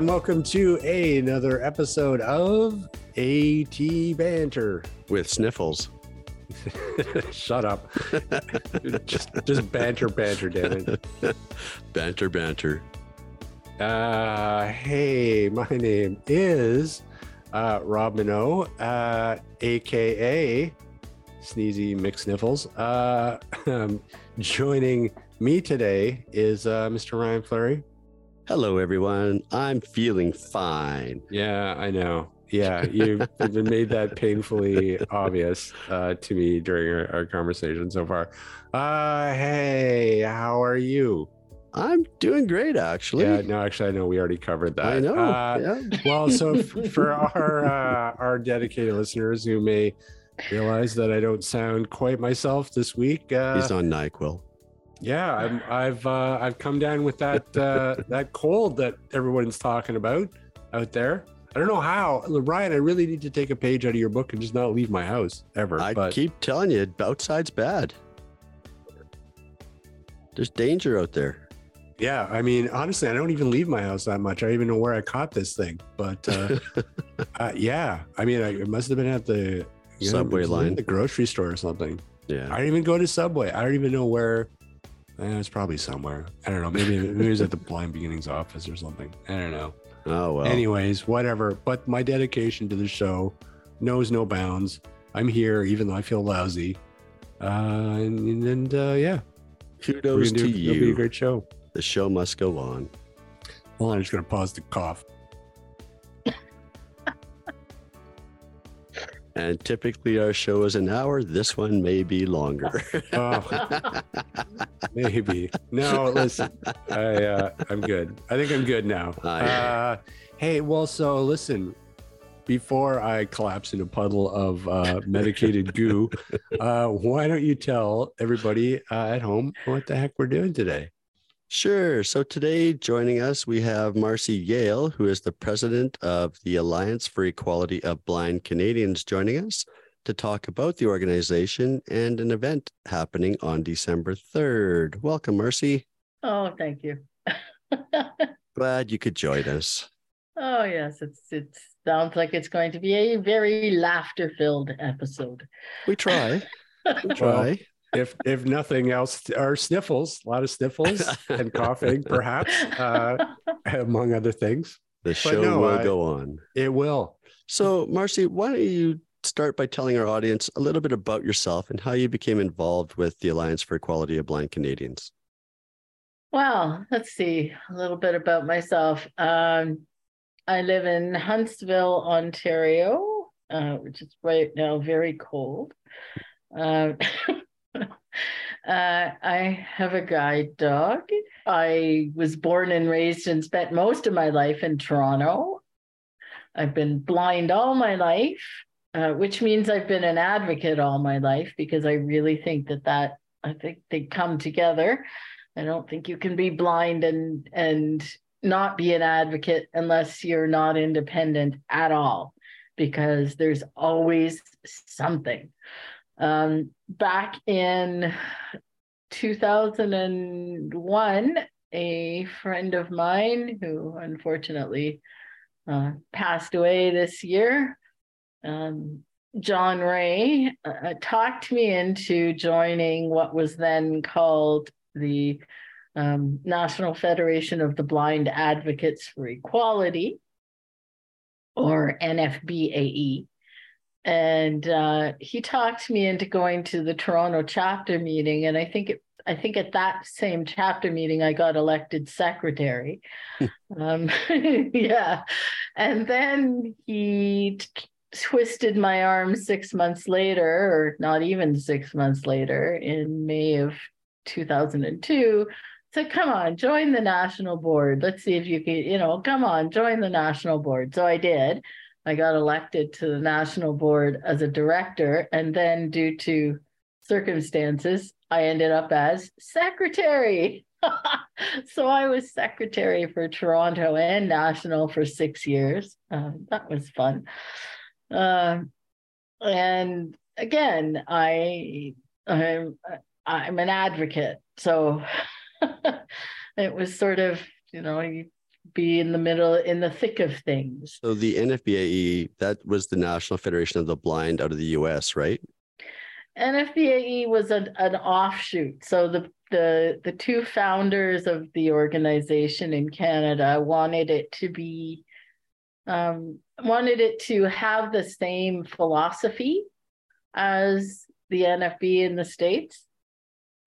And welcome to another episode of AT Banter. with sniffles. Shut up. just, just banter, banter, damn it. Banter, banter. Uh, hey, my name is uh, Rob Mineault, uh, aka Sneezy McSniffles. Uh, um, joining me today is uh, Mr. Ryan Fleury. Hello, everyone. I'm feeling fine. Yeah, I know. Yeah, you've made that painfully obvious uh, to me during our, our conversation so far. Uh, hey, how are you? I'm doing great, actually. Yeah, no, actually, I know we already covered that. I know. Uh, yeah. well, so f- for our uh, our dedicated listeners who may realize that I don't sound quite myself this week, uh, He's on NyQuil. Yeah, I'm, I've uh, I've come down with that uh, that cold that everyone's talking about out there. I don't know how, Ryan. I really need to take a page out of your book and just not leave my house ever. I but keep telling you, outside's bad. There's danger out there. yeah, I mean, honestly, I don't even leave my house that much. I don't even know where I caught this thing. But uh, uh, yeah, I mean, I, it must have been at the know, Subway it line. the grocery store or something. Yeah. I don't even go to Subway. I don't even know where. Eh, it's probably somewhere. I don't know. Maybe, maybe it was at the Blind Beginnings office or something. I don't know. Oh, well. Anyways, whatever. But my dedication to the show knows no bounds. I'm here, even though I feel lousy. Uh, and, and uh, yeah, Kudos to do, it'll be a great show. The show must go on. Hold on, I'm just gonna pause to cough. And typically our show is an hour. This one may be longer. Oh, maybe. No, listen. I uh, I'm good. I think I'm good now. Know. Uh, hey, well, so listen. Before I collapse in a puddle of uh, medicated goo, uh, why don't you tell everybody uh, at home what the heck we're doing today? Sure. So today, joining us, we have Marcy Yale, who is the president of the Alliance for Equality of Blind Canadians, joining us to talk about the organization and an event happening on December 3rd. Welcome, Marcy. Oh, thank you. Glad you could join us. oh, yes, it's it sounds like it's going to be a very laughter-filled episode. We try. We try. If if nothing else, our sniffles, a lot of sniffles and coughing, perhaps, uh, among other things. the show no, will I- go on. It will. So, Marcy, why don't you start by telling our audience a little bit about yourself and how you became involved with the Alliance for Equality of Blind Canadians? Well, let's see a little bit about myself. Um, I live in Huntsville, Ontario, uh, which is right now very cold. Uh, uh, I have a guide dog. I was born and raised and spent most of my life in Toronto. I've been blind all my life, uh, which means I've been an advocate all my life because I really think that that I think they come together. I don't think you can be blind and and not be an advocate unless you're not independent at all, because there's always something. Um, back in 2001, a friend of mine who unfortunately uh, passed away this year, um, John Rae, uh, talked me into joining what was then called the um, National Federation of the Blind Advocates for Equality, or NFBAE. And uh, he talked me into going to the Toronto chapter meeting, and I think it, I think at that same chapter meeting I got elected secretary. um, yeah, and then he t- twisted my arm six months later, or not even six months later, in May of 2002 said come on join the national board. Let's see if you can you know come on join the national board. So i did i got elected to the national board as a director and then due to circumstances i ended up as secretary. So i was secretary for toronto and national for six years. Uh, that was fun. Uh, and again i i'm i'm an advocate. So it was sort of, you know, you be in the middle, in the thick of things. So the NFBAE, that was the National Federation of the Blind out of the US, right? NFBAE was an, an offshoot. So the, the the two founders of the organization in Canada wanted it to be um, wanted it to have the same philosophy as the NFB in the States.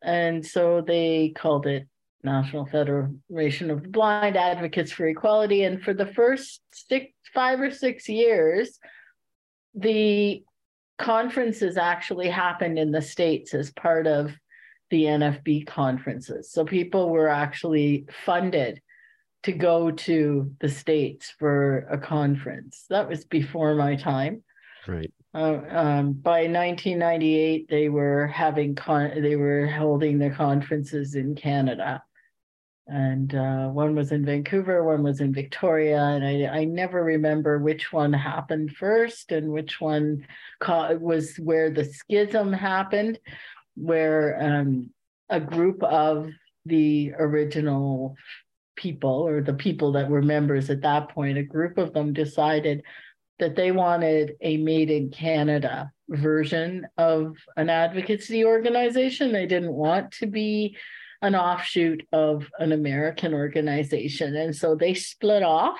And so they called it National Federation of Blind Advocates for Equality. And for the first six, five or six years, the conferences actually happened in the States as part of the NFB conferences. So people were actually funded to go to the States for a conference. That was before my time. Right. Uh, um, by 1998, they were having con- they were holding their conferences in Canada, and uh, one was in Vancouver, one was in Victoria, and I I never remember which one happened first and which one co- was where the schism happened, where um, a group of the original people or the people that were members at that point, a group of them decided that they wanted a made in Canada version of an advocacy organization. They didn't want to be an offshoot of an American organization. And so they split off.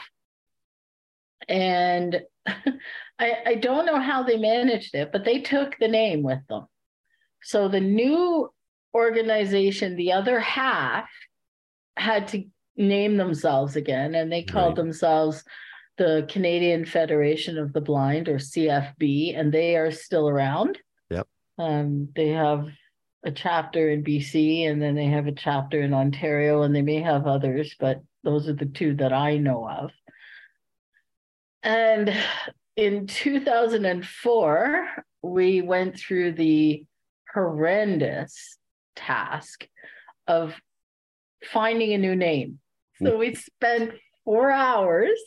And I, I don't know how they managed it, but they took the name with them. So the new organization, the other half, had to name themselves again, and they called right. themselves the Canadian Federation of the Blind or CFB, and they are still around. Yep. Um, they have a chapter in BC and then they have a chapter in Ontario, and they may have others, but those are the two that I know of. And in 2004, we went through the horrendous task of finding a new name. So we spent four hours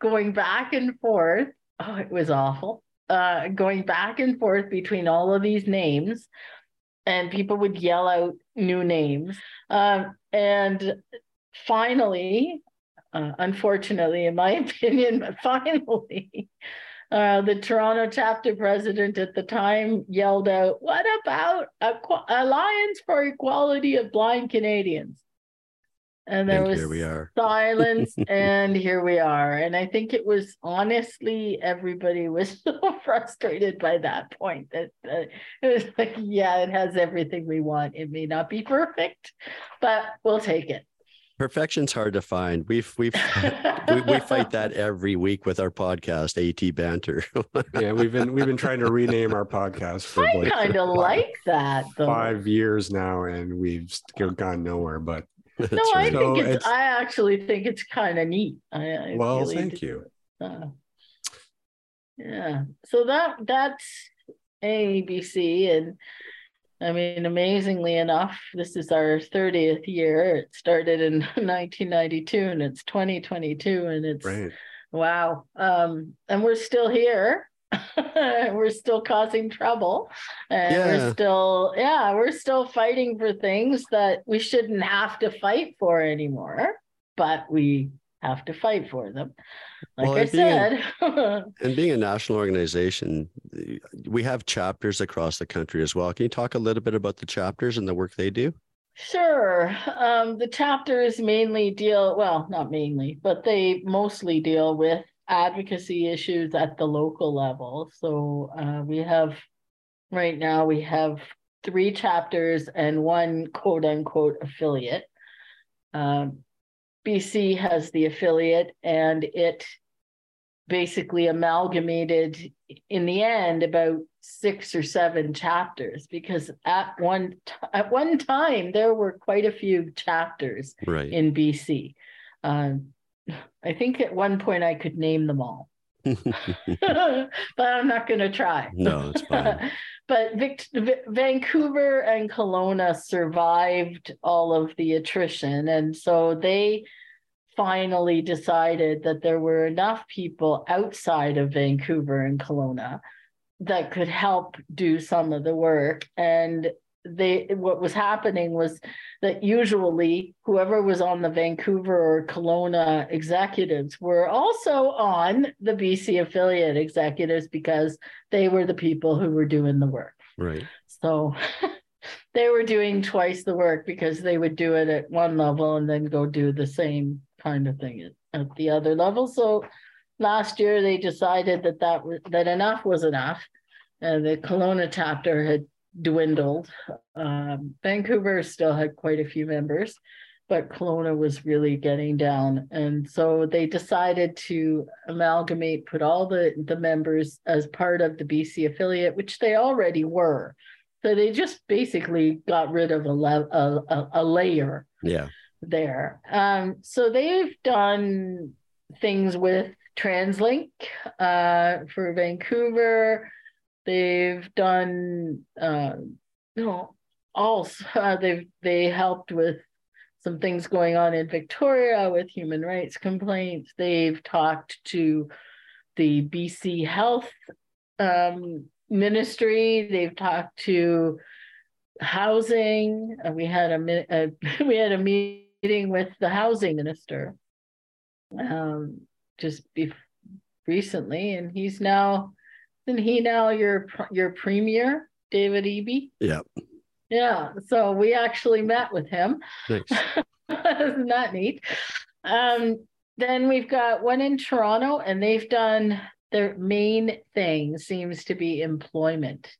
going back and forth. Oh, it was awful. Uh, going back and forth between all of these names, and people would yell out new names. Um, and finally, uh, unfortunately, in my opinion, but finally, uh, the Toronto chapter president at the time yelled out, What about Alliance for Equality of Blind Canadians? And there and was here we are. silence and here we are. And i think it was honestly everybody was so frustrated by that point that uh, it was like yeah it has everything we want. It may not be perfect but we'll take it. Perfection's hard to find. We've we've we, we, fight that every week with our podcast at banter. Yeah we've been we've been trying to rename our podcast for I like kind of like that though. five years now and we've gone nowhere but no, I think so it's, it's, I actually think it's kind of neat. I, I well, really thank do. you. Uh, yeah. So that that's ABC, and I mean, amazingly enough, this is our 30th year. It started in 1992, and it's 2022, and it's right. wow. Um, and we're still here. we're still causing trouble. And yeah. we're still yeah we're still fighting for things that we shouldn't have to fight for anymore but we have to fight for them. Like well, i said a, and being a national organization we have chapters across the country as well. Can you talk a little bit about the chapters and the work they do? Sure. Um, the chapters mainly deal, well, not mainly, but they mostly deal with advocacy issues at the local level. So uh, we have right now we have three chapters and one quote unquote affiliate. Um, BC has the affiliate, and it basically amalgamated in the end about six or seven chapters because at one t- at one time there were quite a few chapters right. in BC. Um, I think at one point I could name them all. but I'm not going to try. No, it's fine. but Vic- v- Vancouver and Kelowna survived all of the attrition. And so they finally decided that there were enough people outside of Vancouver and Kelowna that could help do some of the work. And they what was happening was that usually whoever was on the Vancouver or Kelowna executives were also on the BC affiliate executives because they were the people who were doing the work. Right. So they were doing twice the work because they would do it at one level and then go do the same kind of thing at, at the other level. So last year they decided that that was that enough was enough. And the Kelowna chapter had dwindled. Um, Vancouver still had quite a few members, but Kelowna was really getting down. And so they decided to amalgamate, put all the, the members as part of the BC affiliate, which they already were. So they just basically got rid of a, a, a, a layer Yeah. there. Um, so they've done things with TransLink uh, for Vancouver. They've done, uh, you know, also uh, they've they helped with some things going on in Victoria with human rights complaints. They've talked to the BC Health um, Ministry. They've talked to housing. Uh, we had a, a we had a meeting with the housing minister um, just be- recently, and he's now isn't he now your your premier, David Eby? Yeah. Yeah. So we actually met with him. Nice. Isn't that neat? Um, then we've got one in Toronto, and they've done their main thing seems to be employment.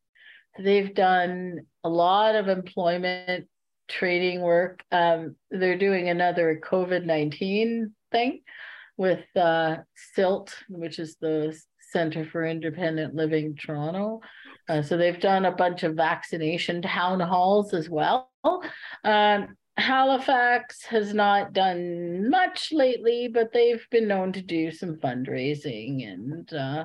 They've done a lot of employment trading work. Um, they're doing another COVID 19 thing with uh, CILT, which is the Center for Independent Living Toronto. Uh, so they've done a bunch of vaccination town halls as well. Um, Halifax has not done much lately, but they've been known to do some fundraising and uh,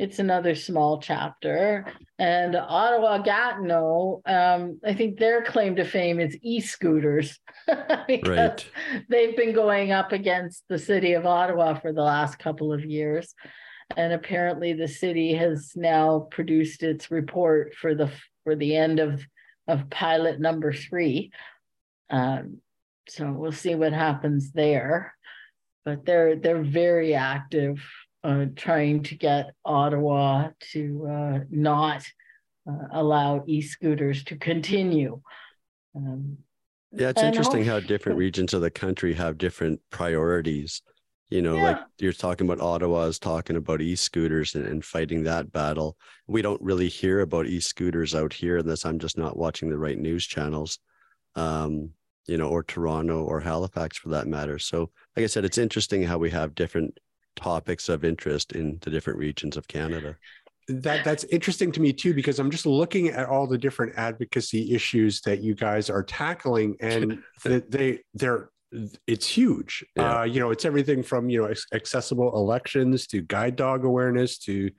it's another small chapter. And Ottawa Gatineau, um, I think their claim to fame is e-scooters because Right. they've been going up against the city of Ottawa for the last couple of years. And apparently the city has now produced its report for the for the end of of pilot number three. Um, so we'll see what happens there. But they're they're very active uh, trying to get Ottawa to uh, not uh, allow e-scooters to continue. Um, Yeah, it's interesting how different regions of the country have different priorities. You know, like you're talking about Ottawa is talking about e-scooters and, and fighting that battle. We don't really hear about e-scooters out here unless I'm just not watching the right news channels. Um, you know, or Toronto or Halifax for that matter. So, like I said, it's interesting how we have different topics of interest in the different regions of Canada. that that's interesting to me too because i'm just looking at all the different advocacy issues that you guys are tackling and th- they they're it's huge Yeah. uh you know it's everything from you know accessible elections to guide dog awareness to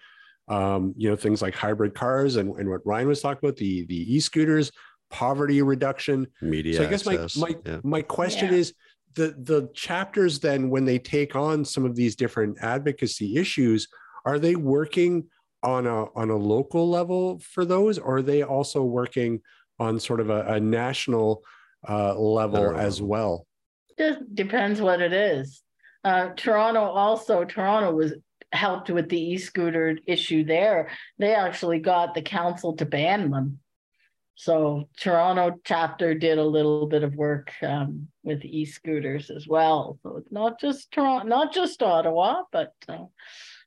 um you know things like hybrid cars and, and what ryan was talking about the the e-scooters poverty reduction Media so I guess my access. my yeah. my question Yeah. is the the chapters then when they take on some of these different advocacy issues, are they working on a on a local level for those, or are they also working on sort of a, a national uh, level as well? Just depends what it is. Uh, Toronto also, Toronto was helped with the e-scooter issue there. They actually got the council to ban them. So Toronto chapter did a little bit of work um, with e-scooters as well. So it's not just Toronto, not just Ottawa, but uh,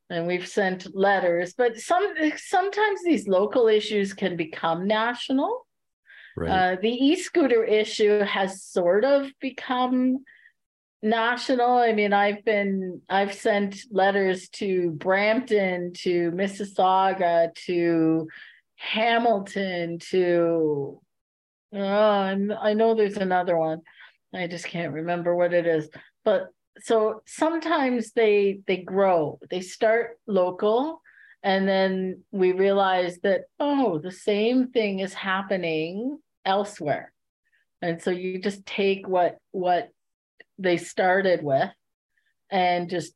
and we've sent letters. But some sometimes these local issues can become national. Uh, the e-scooter issue has sort of become national. I mean, I've been I've sent letters to Brampton, to Mississauga, to Hamilton, to oh, I'm, I know there's another one. I just can't remember what it is. But so sometimes they they grow. They start local and then we realize that oh the same thing is happening elsewhere and so you just take what what they started with and just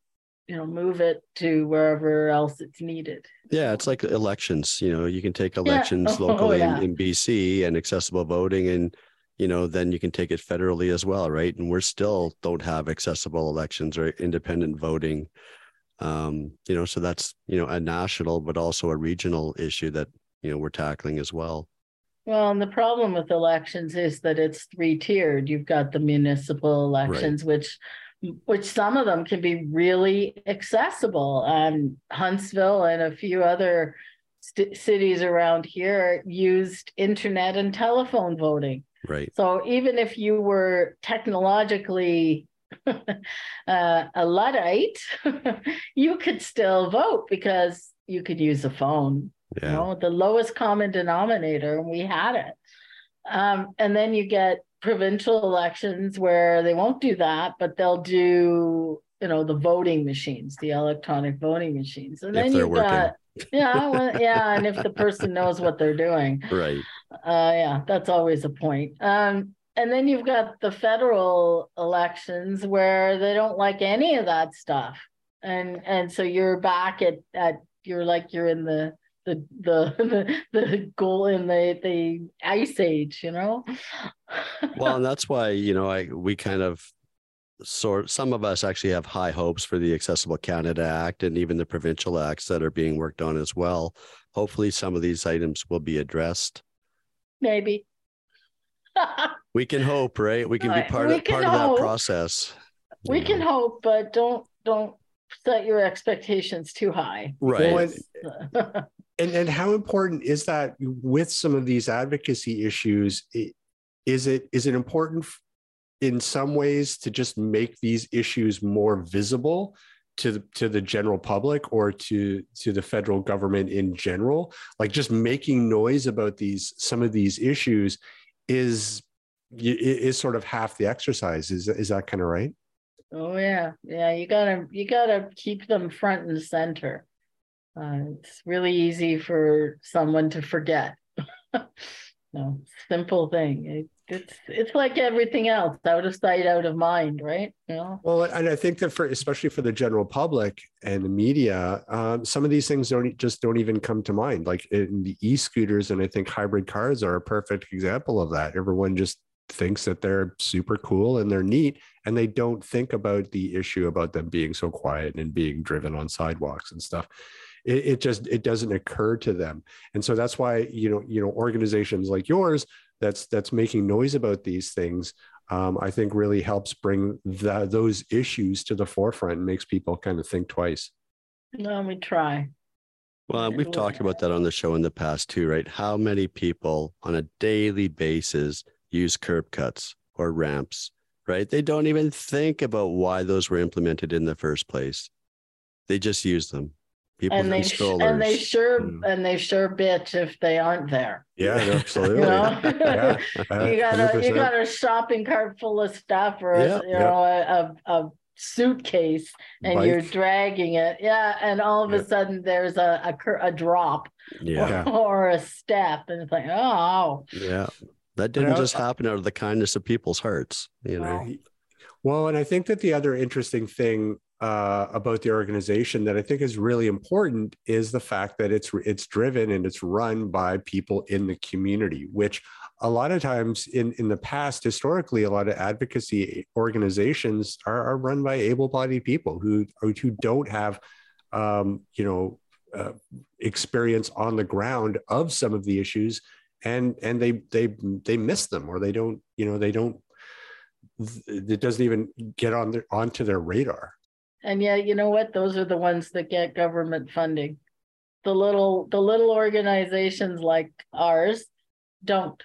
you know move it to wherever else it's needed yeah it's like elections you know you can take elections yeah. oh, locally yeah. in, in bc and accessible voting and you know then you can take it federally as well right and we're still don't have accessible elections or independent voting um you know so that's you know a national but also a regional issue that you know we're tackling as well well, and the problem with elections is that it's three tiered. You've got the municipal elections, right. which which some of them can be really accessible. Um, Huntsville and a few other st- cities around here used internet and telephone voting. Right. So even if you were technologically uh, a Luddite, you could still vote because you could use a phone. Yeah. You know, the lowest common denominator, and we had it. Um, and then you get provincial elections where they won't do that, but they'll do, you know, the voting machines, the electronic voting machines. And then you've working. got, yeah, well, yeah. And if the person knows what they're doing. Right. Uh, yeah, that's always a point. Um, and then you've got the federal elections where they don't like any of that stuff. And and so you're back at at you're like you're in the the the the, the goal in the the ice age you know? Well and that's why you know i we kind of sort some of us actually have high hopes for the accessible canada act and even the provincial acts that are being worked on as well. Hopefully some of these items will be addressed. Maybe we can hope right? We can be part we of part hope. of that process. We know. can hope but don't don't set your expectations too high. Right. Well, and and how important is that with some of these advocacy issues? Is it is it important in some ways to just make these issues more visible to the, to the general public or to to the federal government in general? Like just making noise about these some of these issues is is sort of half the exercise is is that kind of right oh yeah yeah you gotta you gotta keep them front and center uh, it's really easy for someone to forget. no, simple thing. It, it's it's like everything else, out of sight, out of mind, right? You know? Well, and I think that for especially for the general public and the media, um, some of these things don't just don't even come to mind. Like in the e-scooters, and I think hybrid cars are a perfect example of that. Everyone just thinks that they're super cool and they're neat and they don't think about the issue about them being so quiet and being driven on sidewalks and stuff it, it just it doesn't occur to them and so that's why you know you know organizations like yours that's that's making noise about these things um, I think really helps bring the, those issues to the forefront and makes people kind of think twice. No, we try. Well, we've talked about that on the show in the past too, right? How many people on a daily basis use curb cuts or ramps, right? They don't even think about why those were implemented in the first place. They just use them. People and they sh- and they sure mm. and they sure bitch if they aren't there. Yeah, absolutely. you, know? yeah, you got a you got a shopping cart full of stuff or yeah, you know a, a, suitcase and Bike. you're dragging it. Yeah, and all of a sudden there's a a, a drop. Yeah. Or, or, a step, and it's like oh. Yeah, that didn't just happen out of the kindness of people's hearts. You know. Well, and I think that the other interesting thing uh, about the organization that I think is really important is the fact that it's it's driven and it's run by people in the community, which a lot of times in in the past historically a lot of advocacy organizations are, are run by able-bodied people who who don't have um, you know uh, experience on the ground of some of the issues and and they they they miss them or they don't you know they don't it doesn't even get on their onto their radar and yet, you know what? Those are the ones that get government funding. The little the little organizations like ours don't.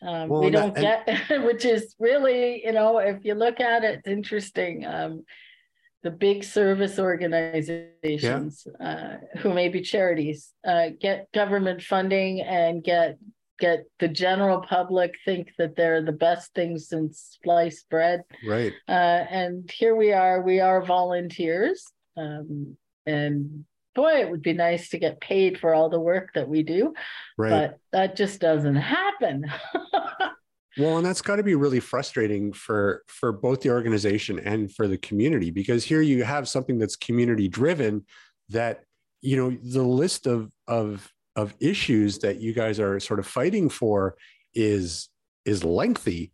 Um, well, we don't that, get, which is really, you know, if you look at it, it's interesting. Um, the big service organizations yeah. uh, who may be charities uh, get government funding and get get the general public think that they're the best things since sliced bread. Right. Uh, and here we are, we are volunteers. Um, and boy, it would be nice to get paid for all the work that we do. Right. But that just doesn't happen. Well, and that's got to be really frustrating for for both the organization and for the community because here you have something that's community driven that you know the list of of of issues that you guys are sort of fighting for is is lengthy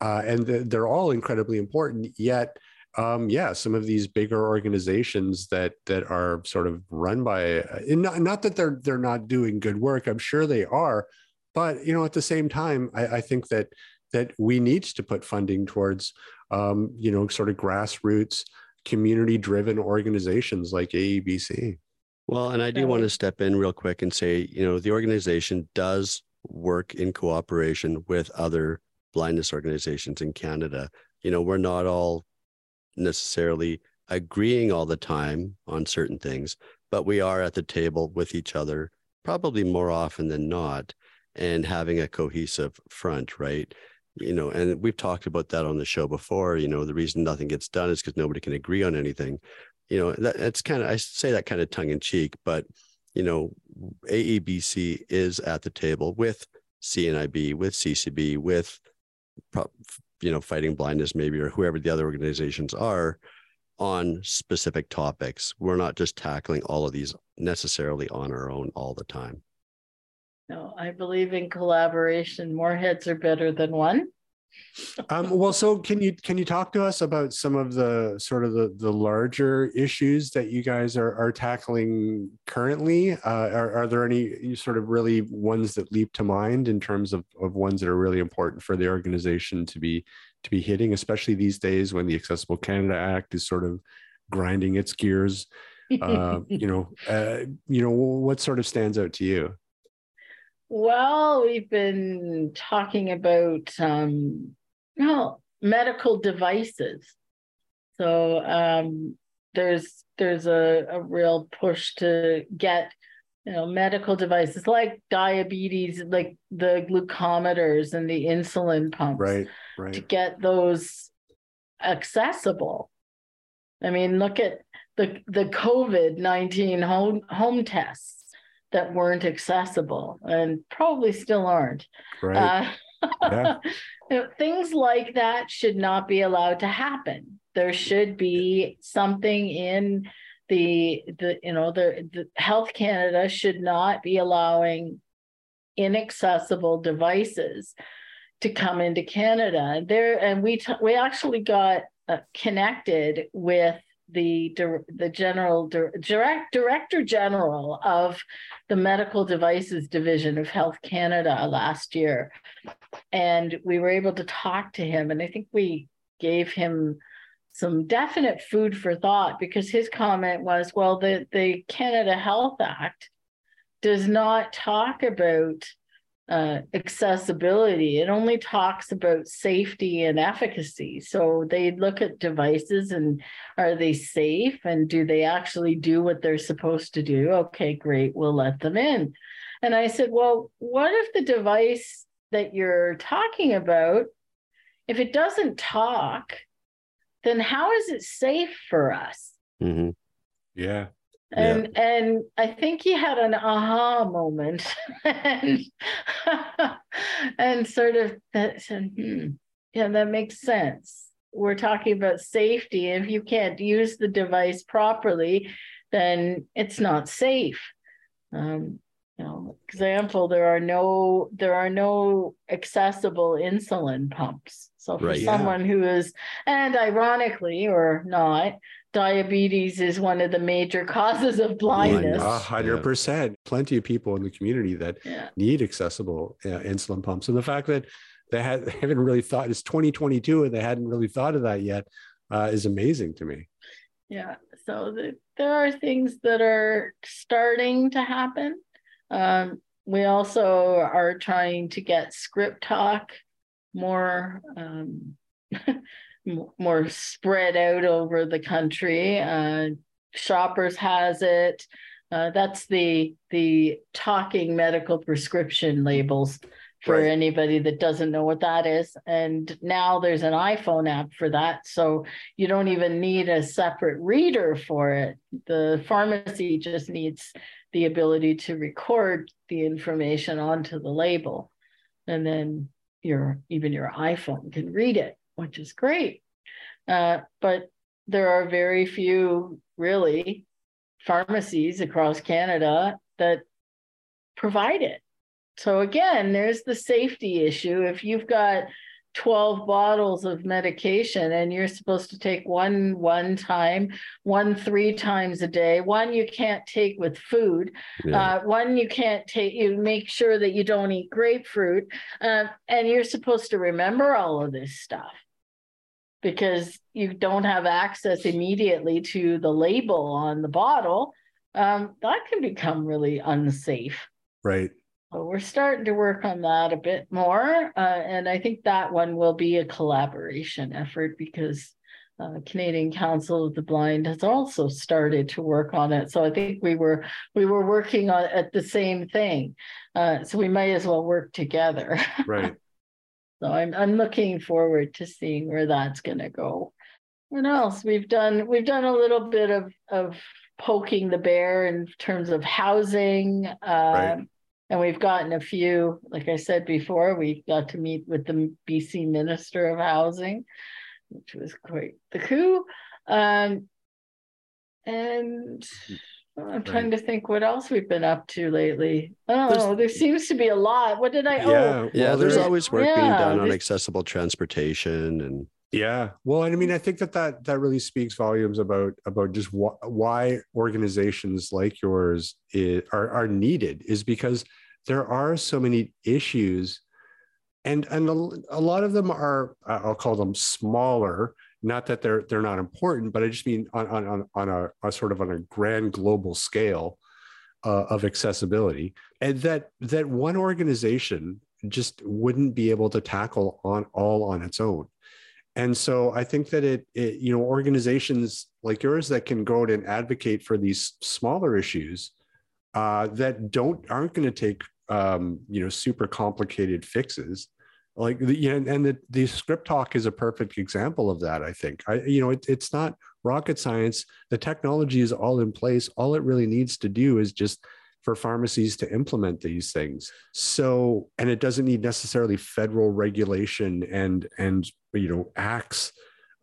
uh, and they're all incredibly important yet um, yeah some of these bigger organizations that that are sort of run by uh, not, not that they're they're not doing good work i'm sure they are but you know, at the same time, I, I think that that we need to put funding towards um, you know sort of grassroots community driven organizations like AEBC. Well, and I do want to step in real quick and say, you know, the organization does work in cooperation with other blindness organizations in Canada. You know, we're not all necessarily agreeing all the time on certain things, but we are at the table with each other probably more often than not and having a cohesive front, right? You know, and we've talked about that on the show before. You know, the reason nothing gets done is because nobody can agree on anything. You know, that, that's kind of I say that kind of tongue in cheek, but you know, AEBC is at the table with CNIB, with CCB, with you know, fighting blindness maybe or whoever the other organizations are on specific topics. We're not just tackling all of these necessarily on our own all the time. No, I believe in collaboration. More heads are better than one. um, well, so can you can you talk to us about some of the sort of the, the larger issues that you guys are, are tackling currently? Uh, are, are there any sort of really ones that leap to mind in terms of, of ones that are really important for the organization to be to be hitting, especially these days when the Accessible Canada Act is sort of grinding its gears? Uh, you know, uh, you know, what sort of stands out to you? Well, we've been talking about um, well, medical devices. So um, there's there's a, a real push to get you know medical devices like diabetes, like the glucometers and the insulin pumps, right, right, to get those accessible. I mean, look at the the COVID nineteen home home tests that weren't accessible and probably still aren't. Right. Uh, yeah. you know, things like that should not be allowed to happen. There should be something in the the you know the, the Health Canada should not be allowing inaccessible devices to come into Canada. There and we t- we actually got uh, connected with the the general direct director general of the medical devices division of Health Canada last year, and we were able to talk to him, and I think we gave him some definite food for thought because his comment was, well, the the Canada Health Act does not talk about uh, accessibility. It only talks about safety and efficacy. So they look at devices and are they safe and do they actually do what they're supposed to do? Okay, great, we'll let them in. And I said, well, what if the device that you're talking about, if it doesn't talk, then how is it safe for us? Mm-hmm. Yeah and yeah. and I think he had an aha moment and and sort of that said, hmm, yeah, that makes sense. We're talking about safety. If you can't use the device properly, then it's not safe. Um, you know, example, there are no there are no accessible insulin pumps. So for right, someone yeah. who is, and ironically or not, diabetes is one of the major causes of blindness. A hundred percent. Plenty of people in the community that yeah. need accessible uh, insulin pumps, and the fact that they, had, they haven't really thought it's 2022 and they hadn't really thought of that yet uh, is amazing to me. Yeah. So the, there are things that are starting to happen. Um, we also are trying to get ScriptTalk more um, more spread out over the country. Uh, Shoppers has it. Uh, that's the the talking medical prescription labels for right. anybody that doesn't know what that is. And now there's an iPhone app for that, so you don't even need a separate reader for it. The pharmacy just needs the ability to record the information onto the label, and then your even your iPhone can read it, which is great. Uh, but there are very few really pharmacies across Canada that provide it. So again, there's the safety issue. If you've got 12 bottles of medication and you're supposed to take one one time one three times a day one you can't take with food yeah. uh, one you can't take you make sure that you don't eat grapefruit uh, and you're supposed to remember all of this stuff because you don't have access immediately to the label on the bottle um, that can become really unsafe right so we're starting to work on that a bit more. Uh, and I think that one will be a collaboration effort because uh, Canadian Council of the Blind has also started to work on it. So I think we were we were working on at the same thing. Uh, so we might as well work together. Right. So I'm I'm looking forward to seeing where that's going to go. What else we've done? We've done a little bit of of poking the bear in terms of housing. Uh, right. And we've gotten a few, like I said before, we got to meet with the BC Minister of Housing, which was quite the coup. Um, and I'm right. trying to think what else we've been up to lately. Oh, there's, there seems to be a lot. What did I? Yeah, oh, yeah. There's always work yeah, being done on accessible transportation and. Yeah, well, I mean, I think that that that really speaks volumes about about just wh- why organizations like yours is, are are needed is because there are so many issues and and a, a, lot of them are i'll call them smaller not that they're they're not important but i just mean on on on a, a sort of on a grand global scale uh, of accessibility. And that that one organization just wouldn't be able to tackle on all on its own. And so i think that it, it you know organizations like yours that can go out and advocate for these smaller issues uh, that don't aren't going to take um, you know super complicated fixes like the, you know, and the, the ScriptTalk is a perfect example of that i think. I you know it, it's not rocket science. The technology is all in place. All it really needs to do is just for pharmacies to implement these things. So and it doesn't need necessarily federal regulation and and you know acts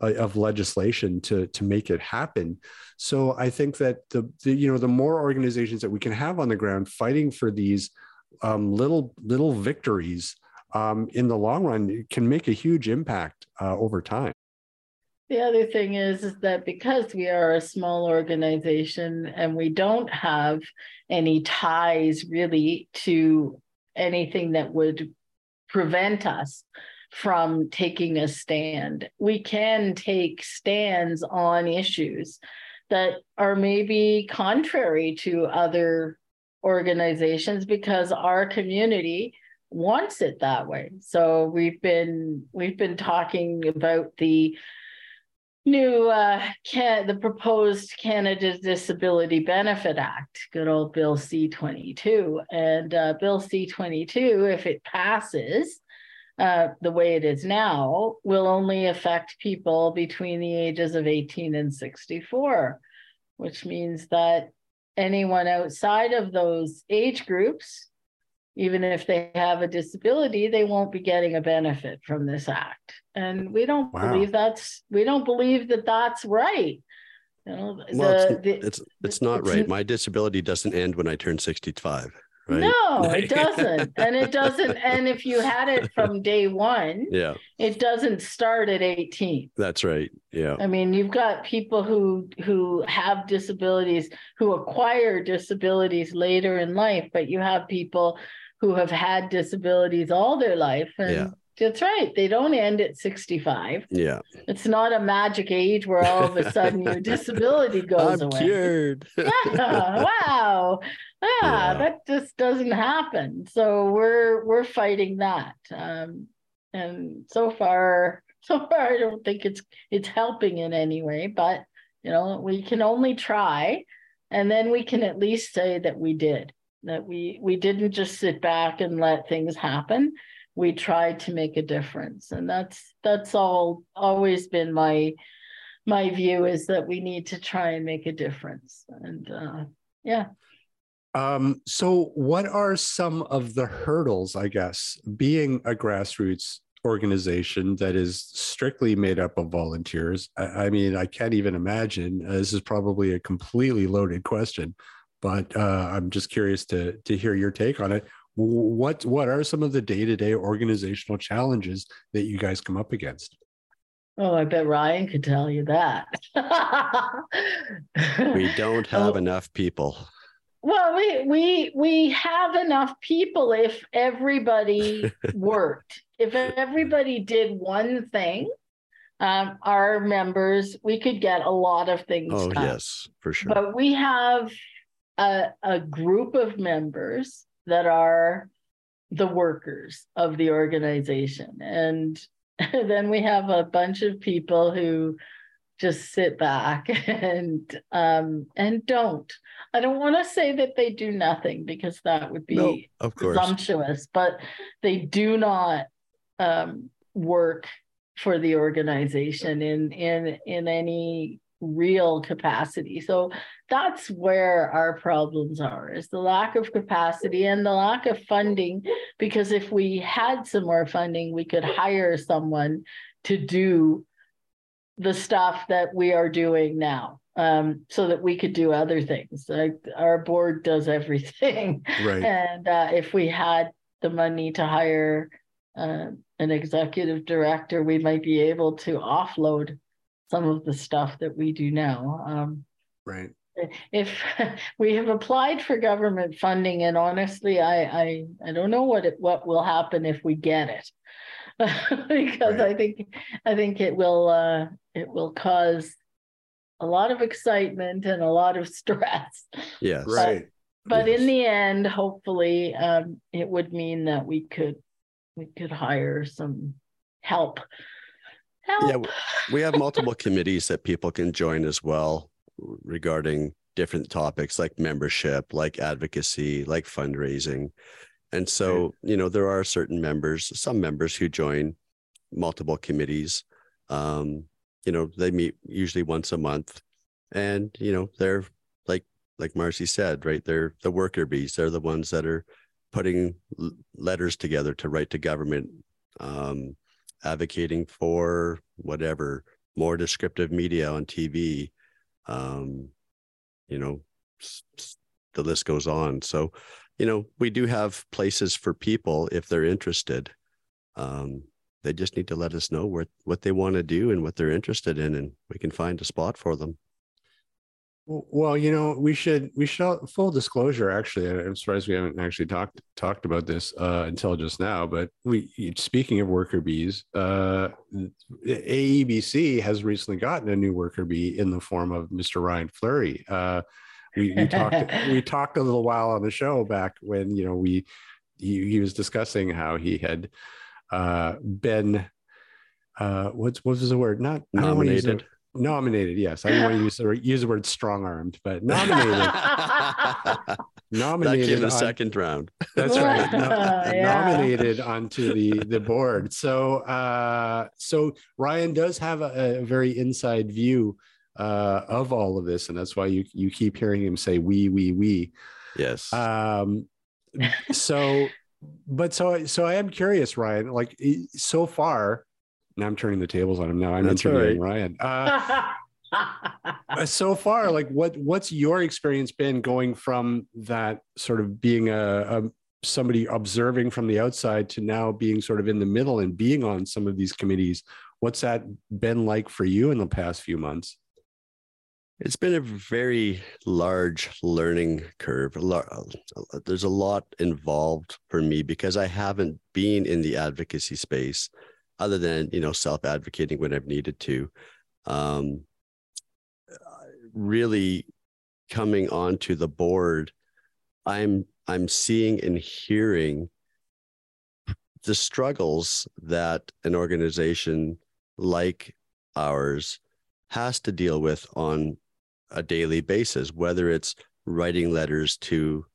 uh, of legislation to to make it happen. So i think that the, the you know the more organizations that we can have on the ground fighting for these um, little little victories um, in the long run can make a huge impact uh, over time. The other thing is, is that because we are a small organization and we don't have any ties really to anything that would prevent us from taking a stand, we can take stands on issues that are maybe contrary to other organizations because our community wants it that way. So we've been we've been talking about the new uh can the proposed Canada Disability Benefit Act, good old Bill C22. And uh, Bill C22, if it passes, uh, the way it is now, will only affect people between the ages of 18 and 64, which means that anyone outside of those age groups, even if they have a disability, they won't be getting a benefit from this act. And we don't wow. believe that's we don't believe that that's right. You know, well, the, it's, the, it's it's not it's, right. My disability doesn't end when I turn 65 right? No, it doesn't. and it doesn't. And if you had it from day one, yeah, it doesn't start at 18. That's right. Yeah. I mean, you've got people who who have disabilities who acquire disabilities later in life, but you have people who have had disabilities all their life. And yeah. That's right. They don't end at 65. Yeah. It's not a magic age where all of a sudden your disability goes I'm away. Cured. yeah. Wow. Yeah, yeah, that just doesn't happen. So we're we're fighting that. Um, and so far, so far I don't think it's it's helping in any way, but you know, we can only try and then we can at least say that we did. That we we didn't just sit back and let things happen. We tried to make a difference. And that's that's all always been my my view is that we need to try and make a difference. And uh, yeah. Um, so, what are some of the hurdles, I guess, being a grassroots organization that is strictly made up of volunteers? I, I mean, I can't even imagine. Uh, this is probably a completely loaded question, but uh, I'm just curious to to hear your take on it. What what are some of the day to day organizational challenges that you guys come up against? Oh, I bet Ryan could tell you that. we don't have oh. enough people. Well, we we we have enough people if everybody worked. If everybody did one thing, um, our members, we could get a lot of things. Oh done. yes, for sure. But we have a, a group of members that are the workers of the organization, and then we have a bunch of people who just sit back and um, and don't. I don't want to say that they do nothing because that would be no, of course. presumptuous, but they do not um, work for the organization in in in any real capacity. So that's where our problems are is the lack of capacity and the lack of funding because if we had some more funding we could hire someone to do the stuff that we are doing now um, so that we could do other things. Like our board does everything. Right. And uh, if we had the money to hire uh, an executive director, we might be able to offload some of the stuff that we do now. Um, right. If we have applied for government funding, and honestly, I I, I don't know what it, what will happen if we get it. because right. I think I think it will uh, it will cause a lot of excitement and a lot of stress. Yes, right. But, yes. in the end, hopefully, um, it would mean that we could we could hire some help. Help. Yeah, we have multiple committees that people can join as well regarding different topics like membership, like advocacy, like fundraising. And so, you know, there are certain members, some members who join multiple committees. Um, you know, they meet usually once a month. And, you know, they're like like Marcy said, right? They're the worker bees. They're the ones that are putting letters together to write to government, um, advocating for whatever more descriptive media on TV. Um, you know, the list goes on. So you know, we do have places for people if they're interested. Um, they just need to let us know what what they want to do and what they're interested in, and we can find a spot for them. Well, you know, we should we should full disclosure. Actually, I'm surprised we haven't actually talked talked about this uh, until just now. But we, speaking of worker bees, uh, AEBC has recently gotten a new worker bee in the form of Mr. Ryan Fleury. Uh, we, we talked we talked a little while on the show back when you know we he, he was discussing how he had uh, been uh, what's what was the word not nominated nominated yes i don't want to use the, use the word strong armed but nominated nominated in the on, second round that's right no, yeah. nominated onto the the board so uh so ryan does have a, a very inside view uh, of all of this, and that's why you you keep hearing him say "we, we, we." Yes. Um. So, but so so I am curious, Ryan. Like so far, now I'm turning the tables on him. Now I'm that's interviewing right. Ryan. Uh, uh, so far, like what what's your experience been going from that sort of being a, a somebody observing from the outside to now being sort of in the middle and being on some of these committees? What's that been like for you in the past few months? It's been a very large learning curve. There's a lot involved for me because I haven't been in the advocacy space other than, you know, self advocating when I've needed to. Um, really coming onto the board, I'm I'm seeing and hearing the struggles that an organization like ours has to deal with on a daily basis, whether it's writing letters to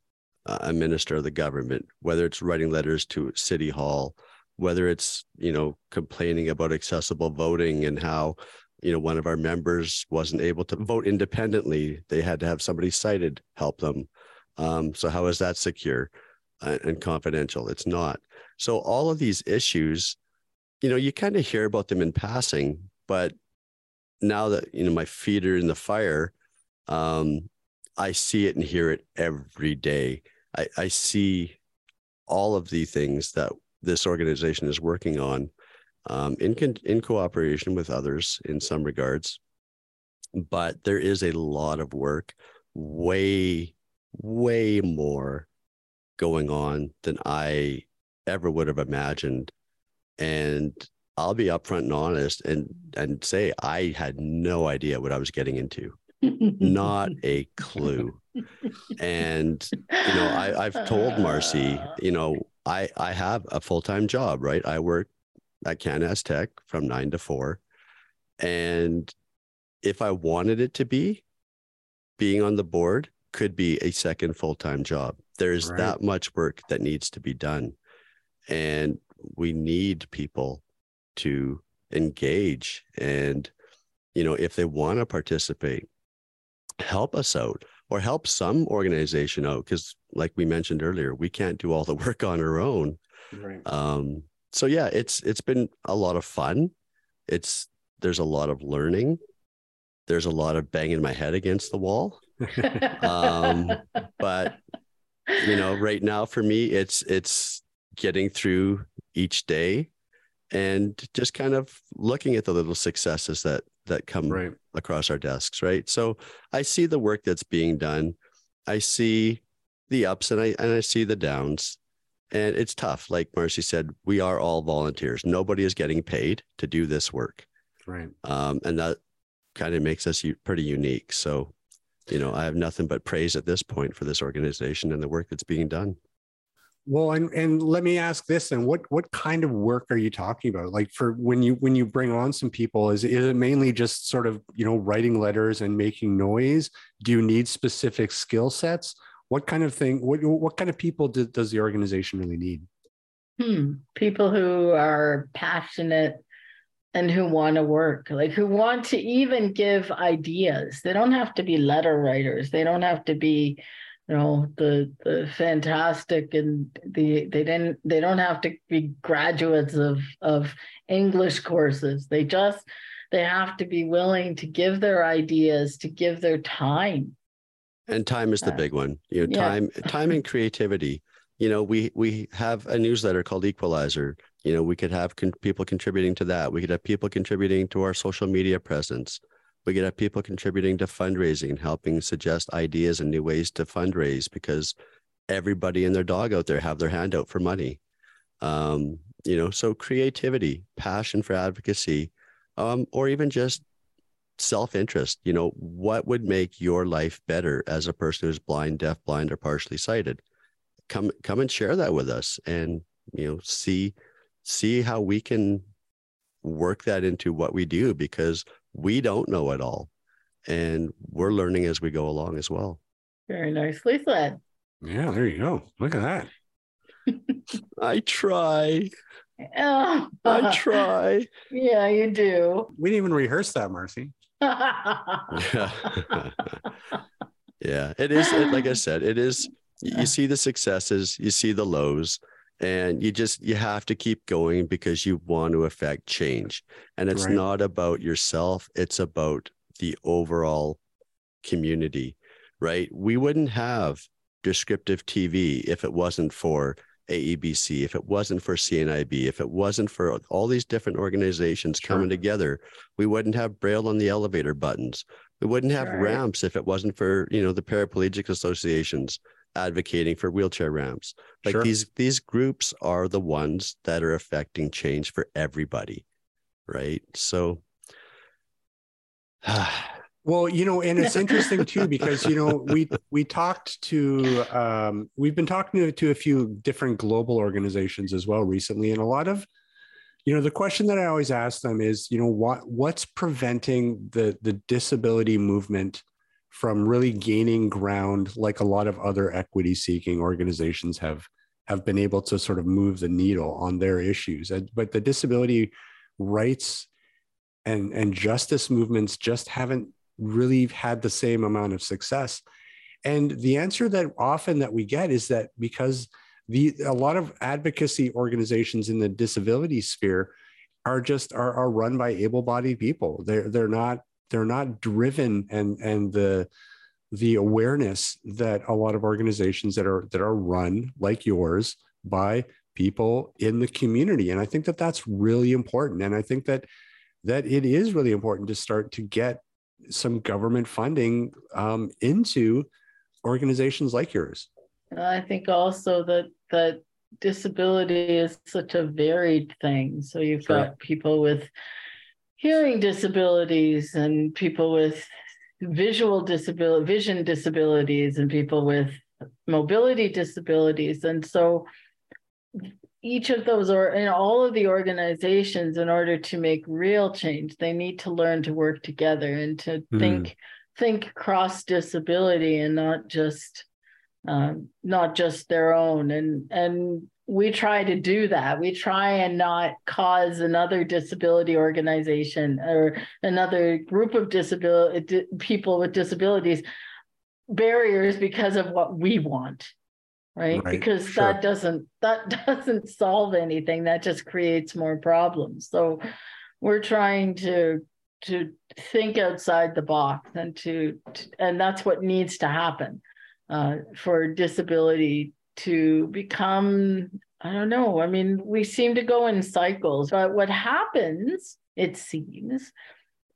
a minister of the government, whether it's writing letters to City Hall, whether it's, you know, complaining about accessible voting and how, you know, one of our members wasn't able to vote independently. They had to have somebody sighted help them. Um, so how is that secure and, and confidential? It's not. So all of these issues, you know, you kind of hear about them in passing, but now that you know my feet are in the fire, um, I see it and hear it every day. I, I see all of the things that this organization is working on um, in in cooperation with others in some regards, but there is a lot of work, way way more going on than I ever would have imagined, and I'll be upfront and honest and and say I had no idea what I was getting into. Not a clue. And you know, I, I've told Marcy, you know, I I have a full-time job, right? I work at CanAs Tech from nine to four. And if I wanted it to be, being on the board could be a second full-time job. There's right. that much work that needs to be done. And we need people to engage and you know if they want to participate help us out or help some organization out because like we mentioned earlier we can't do all the work on our own. Right. um, so yeah it's it's been a lot of fun. It's there's a lot of learning. There's a lot of banging my head against the wall. Um, but you know right now for me it's it's getting through each day and just kind of looking at the little successes that that come right. across our desks right? So i see the work that's being done. I see the ups and i and i see the downs. And it's tough. Like marcy said we are all volunteers. Nobody is getting paid to do this work. Right. Um, and that kind of makes us pretty unique. So you know i have nothing but praise at this point for this organization and the work that's being done well, and and let me ask this: and what what kind of work are you talking about? Like for when you when you bring on some people, is is it mainly just sort of you know writing letters and making noise? Do you need specific skill sets? What kind of thing? What what kind of people do, does the organization really need? Hmm. People who are passionate and who want to work, like who want to even give ideas. They don't have to be letter writers. They don't have to be you know the the fantastic and the they didn't they don't have to be graduates of of english courses. They just they have to be willing to give their ideas to give their time. And time is the big one. You know yeah. time time and creativity. You know we we have a newsletter called equalizer. You know we could have con- people contributing to that. We could have people contributing to our social media presence we could have people contributing to fundraising, helping suggest ideas and new ways to fundraise because everybody and their dog out there have their hand out for money. Um, you know, so creativity, passion for advocacy, um, or even just self-interest. You know, what would make your life better as a person who's blind, deaf, blind, or partially sighted? Come, come and share that with us, and you know, see, see how we can work that into what we do because we don't know it all. And we're learning as we go along as well. Very nicely said. Yeah, there you go. Look at that. I try. Oh. I try. Yeah, you do. We didn't even rehearse that, Marcy. yeah. yeah, it is. It, like I said, it is. You see the successes, you see the lows, and you just you have to keep going because you want to affect change and it's right. not about yourself it's about the overall community right we wouldn't have descriptive tv if it wasn't for aebc if it wasn't for cnib if it wasn't for all these different organizations sure. coming together we wouldn't have braille on the elevator buttons we wouldn't have right. ramps if it wasn't for you know the paraplegic associations advocating for wheelchair ramps. Like sure. these these groups are the ones that are affecting change for everybody, right? So well, you know, and it's interesting too because you know we we talked to um, we've been talking to, to a few different global organizations as well recently, and a lot of you know the question that I always ask them is you know what what's preventing the the disability movement from really gaining ground like a lot of other equity seeking organizations have have been able to sort of move the needle on their issues. But the disability rights and and justice movements just haven't really had the same amount of success. And the answer that often that we get is that because the a lot of advocacy organizations in the disability sphere are just are, are run by able-bodied people. They're they're not they're not driven and and the the awareness that a lot of organizations that are that are run like yours by people in the community. And i think that that's really important. And i think that that it is really important to start to get some government funding um, into organizations like yours. I think also that that disability is such a varied thing. So you've sure. got people with hearing disabilities and people with visual disability, vision disabilities, and people with mobility disabilities. And so each of those or in all of the organizations in order to make real change they need to learn to work together and to mm. think think cross disability and not just um, not just their own and and we try to do that. We try and not cause another disability organization or another group of disability people with disabilities barriers because of what we want. Right? right. Because sure. that doesn't that doesn't solve anything. That just creates more problems. So we're trying to to think outside the box and to, to and that's what needs to happen uh, for disability to become I don't know. I mean, we seem to go in cycles, but what happens, it seems,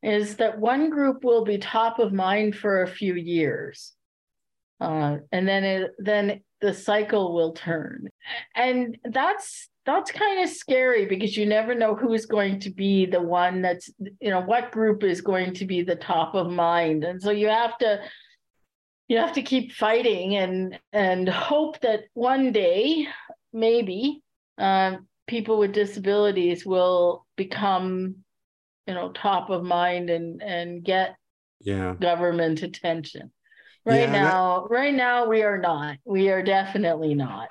is that one group will be top of mind for a few years. Uh, and then it, then the cycle will turn. And that's that's kind of scary because you never know who's going to be the one that's you know what group is going to be the top of mind and so you have to you have to keep fighting and and hope that one day maybe um, people with disabilities will become you know top of mind and and get yeah. government attention. Right yeah, now that, right now we are not. We are definitely not.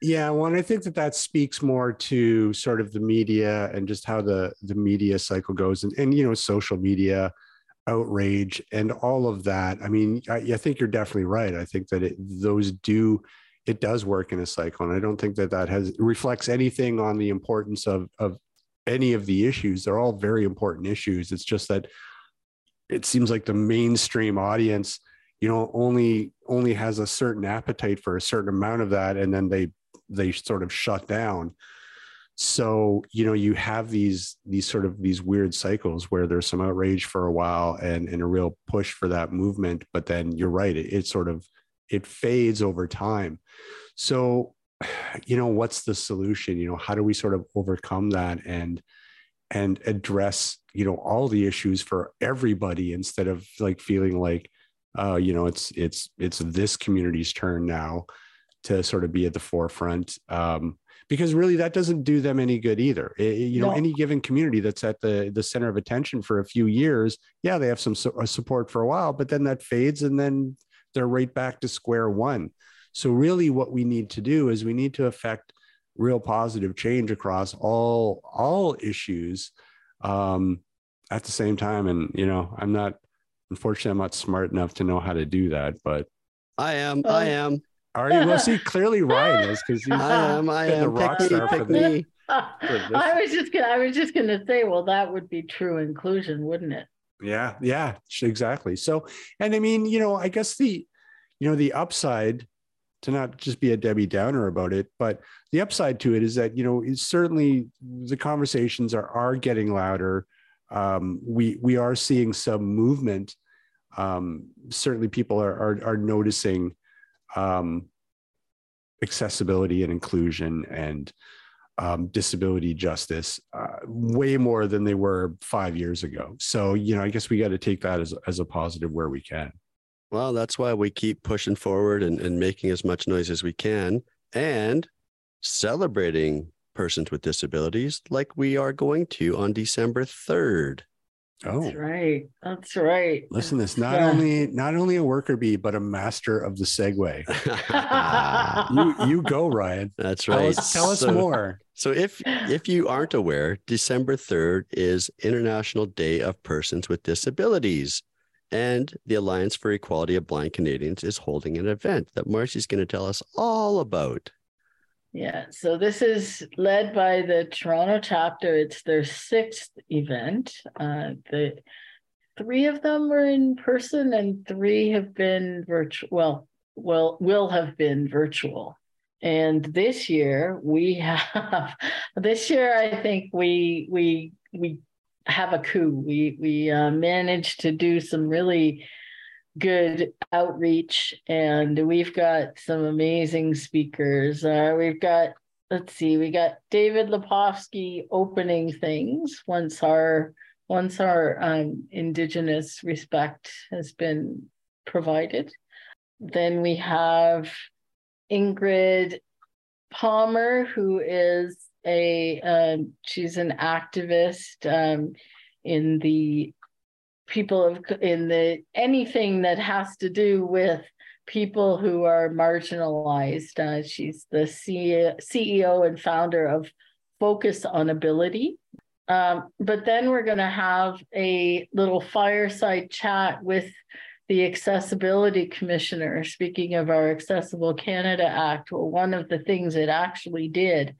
Yeah well and i think that that speaks more to sort of the media and just how the the media cycle goes and, and you know social media outrage and all of that. I mean, I, I think you're definitely right. I think that it, those do it does work in a cycle, and I don't think that that has reflects anything on the importance of of any of the issues. They're all very important issues. It's just that it seems like the mainstream audience, you know, only only has a certain appetite for a certain amount of that, and then they they sort of shut down so you know you have these these sort of these weird cycles where there's some outrage for a while and and a real push for that movement but then you're right it, it sort of it fades over time. So you know what's the solution? You know how do we sort of overcome that and and address you know all the issues for everybody instead of like feeling like uh you know it's it's it's this community's turn now to sort of be at the forefront? Um because really that doesn't do them any good either. It, you know, no. any given community that's at the the center of attention for a few years, yeah, they have some su- support for a while, but then that fades and then they're right back to square one. So really what we need to do is we need to affect real positive change across all all issues um, at the same time and you know, I'm not unfortunately I'm not smart enough to know how to do that, but I am. I am. Are you? Well, see, clearly Ryan is because I am. I am. The rock pick star me, pick me. I was just gonna. I was just gonna say. Well, that would be true inclusion, wouldn't it? Yeah. Yeah. Exactly. So, and I mean, you know, I guess the, you know, the upside to not just be a Debbie Downer about it, but the upside to it is that you know, it's certainly the conversations are are getting louder. Um, we we are seeing some movement. Um, certainly, people are are, are noticing um, accessibility and inclusion and um, disability justice uh, way more than they were five years ago. So, you know, I guess we got to take that as, as a positive where we can. Well, that's why we keep pushing forward and, and making as much noise as we can and celebrating persons with disabilities like we are going to on December 3rd. Oh, that's right. That's right. Listen, this not yeah. only not only a worker bee, but a master of the Segway. you you go, Ryan. That's right. Tell us, tell us so, more. So if if you aren't aware, December 3rd is International Day of Persons with Disabilities. And the Alliance for Equality of Blind Canadians is holding an event that Marcy's going to tell us all about. Yeah, so this is led by the Toronto chapter. It's their sixth event. Uh, the three of them were in person, and three have been virtual. Well, well, will have been virtual. And this year we have. This year, I think we we we have a coup. We we uh, managed to do some really good outreach, and we've got some amazing speakers. Uh, we've got let's see, we got David Lepofsky opening things once our once our um, Indigenous respect has been provided. Then we have Ingrid Palmer, who is a uh, she's an activist um, in the people of in the anything that has to do with people who are marginalized. Uh, she's the CEO and founder of Focus on Ability. Um, but then we're going to have a little fireside chat with the Accessibility Commissioner. Speaking of our Accessible Canada Act, well, one of the things it actually did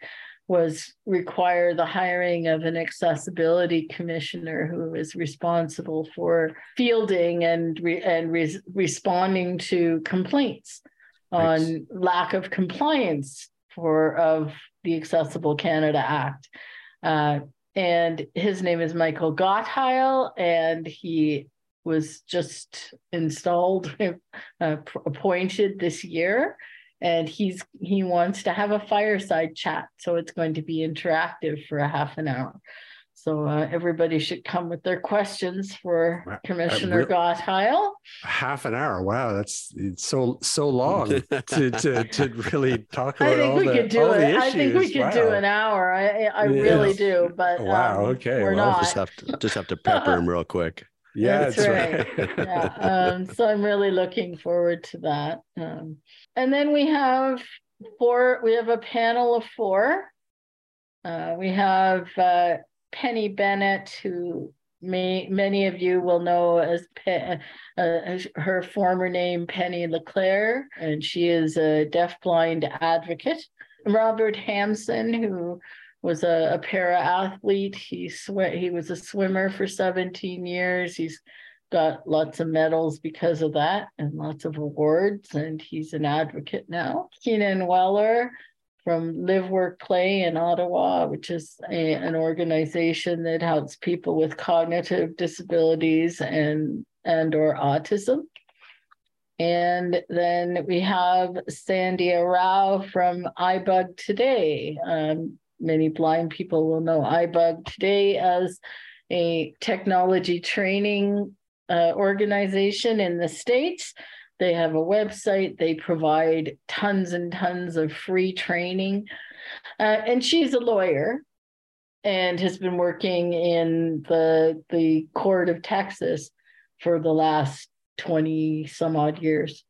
was require the hiring of an accessibility commissioner who is responsible for fielding and re- and re- responding to complaints on lack of compliance for of the Accessible Canada Act. Uh, and his name is Michael Gottheil, and he was just installed, uh, appointed this year and he's he wants to have a fireside chat so it's going to be interactive for a half an hour. So uh, everybody should come with their questions for commissioner re- gottheil. Half an hour wow that's it's so so long to, to to really talk about i think we the, could do it. I think we could wow. do an hour. I i yeah. really do but wow um, okay we're well, not. just have to just have to pepper him real quick yeah, that's, that's right. right. yeah. Um, so I'm really looking forward to that. Um, and then we have four, we have a panel of four. Uh, we have uh, Penny Bennett, who may, many of you will know as Pe- uh, her former name, Penny LeClaire, and she is a deafblind advocate. Robert Hampson, who was a, a para athlete. He sw- he was a swimmer for 17 years. He's got lots of medals because of that and lots of awards, and he's an advocate now. Keenan Wellar from Live Work Play in Ottawa, which is a, an organization that helps people with cognitive disabilities and and or autism. And then we have Sandhya Rao from iBug Today. Um, many blind people will know iBug Today as a technology training uh, organization in the States. They have a website, they provide tons and tons of free training. Uh, and she's a lawyer and has been working in the, the court of Texas for the last 20 some odd years.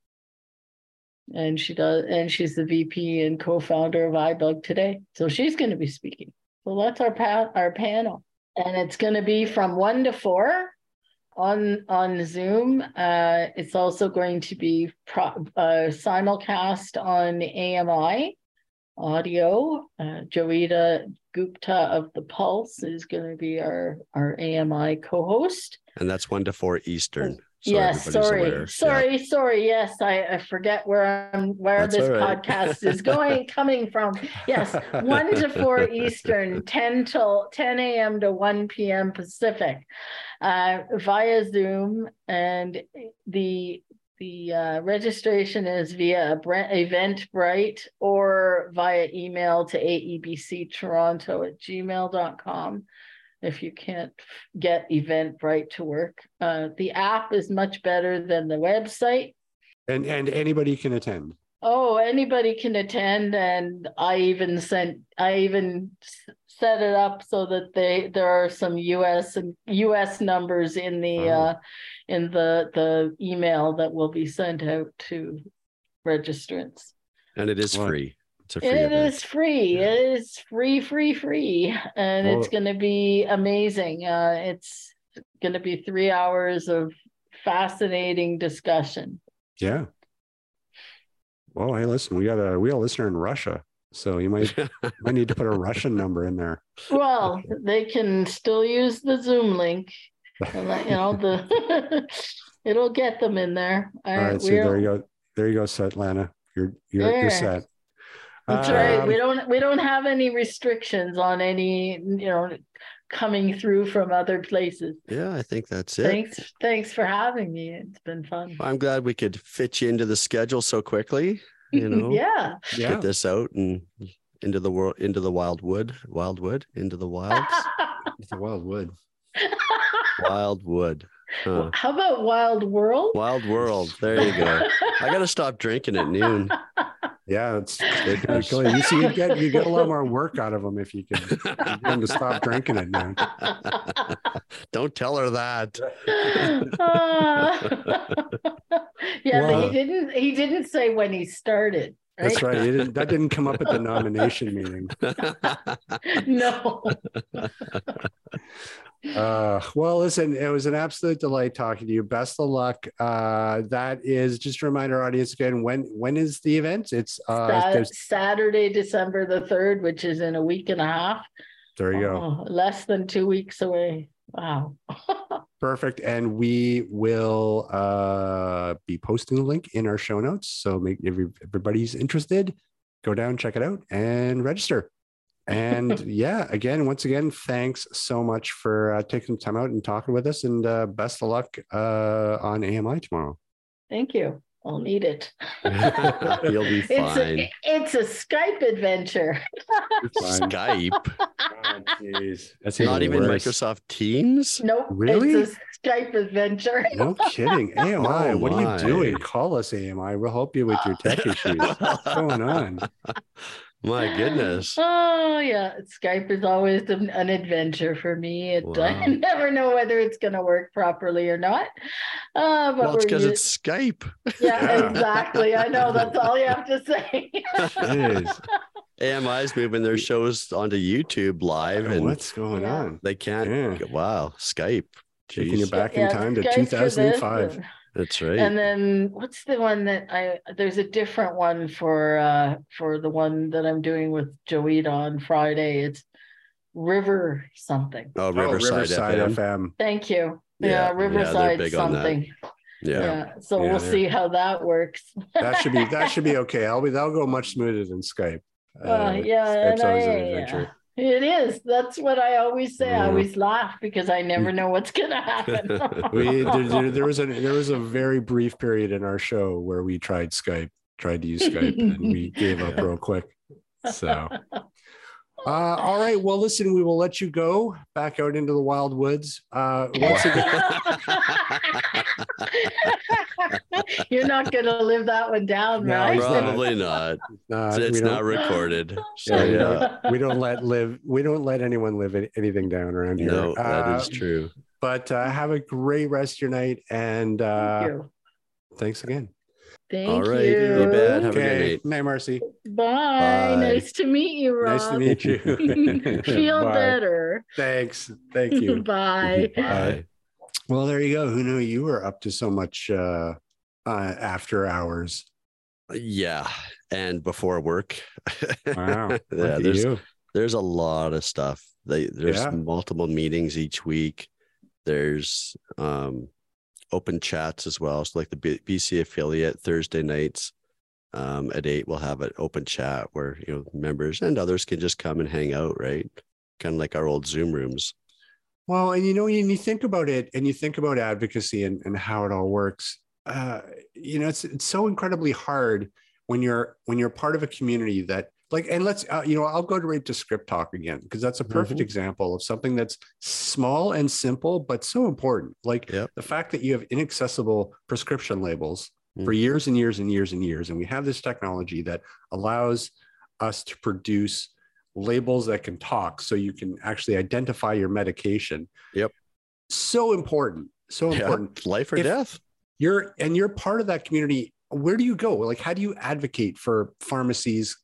And she does, and she's the VP and co-founder of iBug today. So she's going to be speaking. So that's our pa- our panel, and it's going to be from one to four on on Zoom. Uh, it's also going to be pro- uh, simulcast on AMI audio. Uh, Joeita Gupta of the Pulse is going to be our our AMI co-host, and that's one to four Eastern. So yes, sorry, aware. sorry, yeah. sorry. Yes, I, I, forget where I'm where That's this right. podcast is going coming from. Yes, one to four Eastern, ten till ten a.m. to one p.m. Pacific, uh, via Zoom, and the the uh, registration is via Eventbrite or via email to aebctoronto at gmail.com if you can't get Eventbrite to work. Uh, the app is much better than the website. And and anybody can attend. Oh, anybody can attend, and I even sent I even set it up so that they there are some U.S. and U.S. numbers in the oh. uh, in the the email that will be sent out to registrants. And it is free. It's a free It event. is free. Yeah. It is free, free, free, and well, it's going to be amazing. Uh, it's going to be three hours of fascinating discussion. Yeah. Well, hey, listen, we got a we got a listener in Russia, so you might might need to put a Russian number in there. Well, they can still use the Zoom link. And let, you know the it'll get them in there. All right, so there you go. There you go, Svetlana. You're you're, you're set. That's um, right. We don't we don't have any restrictions on any you know coming through from other places. Yeah, I think that's it. Thanks thanks for having me. It's been fun. I'm glad we could fit you into the schedule so quickly. You know, yeah, get this out and into the world, into the wild wood, wild wood, into the wilds. it's a wild wood. wild wood. Huh. How about Wild World? Wild World. There you go. I got to stop drinking at noon. Yeah, it's good. You see, you get you get a lot more work out of them if you can get them to stop drinking it now. Don't tell her that. Uh, yeah, well, he didn't. He didn't say when he started. Right? That's right. Didn't, that didn't come up at the nomination meeting. no. Uh, well, listen, it was an absolute delight talking to you. Best of luck. Uh, that is just a reminder, audience again. When when is the event? It's uh, Saturday, December the third, which is in a week and a half. There you go. Oh, less than two weeks away. Wow. Perfect. And we will uh, be posting the link in our show notes. So make every, everybody's interested, go down, check it out, and register. And yeah, again, once again, thanks so much for uh, taking time out and talking with us. And uh, best of luck uh, on AMI tomorrow. Thank you. I'll need it. You'll be fine. It's a, it's a Skype adventure. Skype. Oh, That's not even worse. Microsoft Teams. Nope. Really? It's a Skype adventure. no kidding. AMI, oh, what my. are you doing? Call us AMI. We'll help you with your tech issues. What's going on? My goodness. Oh yeah, Skype is always an, adventure for me. It, wow. I never know whether it's going to work properly or not. Uh, but well, it's because it's Skype. Yeah, yeah, exactly. I know. That's all you have to say. it is. AMI's moving their shows onto YouTube live, and what's going on? They can't. Yeah. Wow, Skype. Taking you back in time to 2005. That's right. And then what's the one that I there's a different one for uh for the one that I'm doing with Joeita on Friday. It's River something. Oh, Riverside, oh, Riverside FM. FM. Thank you. Yeah, yeah Riverside yeah, something. Yeah. yeah. So yeah, we'll see how that works. that should be that should be okay. I'll be that'll go much smoother than Skype. Uh, uh yeah, Skype's always I, an adventure. It is. That's what I always say. I always laugh because I never know what's going to happen. we, there, there, there, was a there was a very brief period in our show where we tried Skype, tried to use Skype, and we gave up real quick. So uh, all right. Well, listen, we will let you go back out into the wild woods. Uh, once again, you're not going to live that one down, no, right? Probably not. Uh, it's not recorded. So yeah, we, don't, we, don't, let live. We don't let anyone live anything down around here. No, that is um, true. But uh, have a great rest of your night, and uh, Thank thanks again. Thank All right. you. You bet. Have okay. a good night. Night, Marcy. Bye. Bye. Nice to meet you, Rob. Nice to meet you. Feel better. Thanks. Thank you. Bye. Bye. Well, there you go. Who knew you were up to so much uh, uh, after hours? Yeah, and before work. Wow. yeah, there's you. there's a lot of stuff. They, there's yeah. multiple meetings each week. There's um, open chats as well. So like the BC affiliate Thursday nights um, at eight, we'll have an open chat where you know members and others can just come and hang out, right? Kind of like our old Zoom rooms. Well, and you know, when you think about it, and you think about advocacy and, and how it all works, uh, you know, it's it's so incredibly hard when you're when you're part of a community that like and let's uh, you know i'll go to right to ScriptTalk again because that's a perfect mm-hmm. example of something that's small and simple but so important. Like yep. the fact that you have inaccessible prescription labels mm-hmm. for years and years and years and years and we have this technology that allows us to produce labels that can talk so you can actually identify your medication. Yep. So important so important. Life or if death. you're and you're part of that community where do you go? Like how do you advocate for pharmacies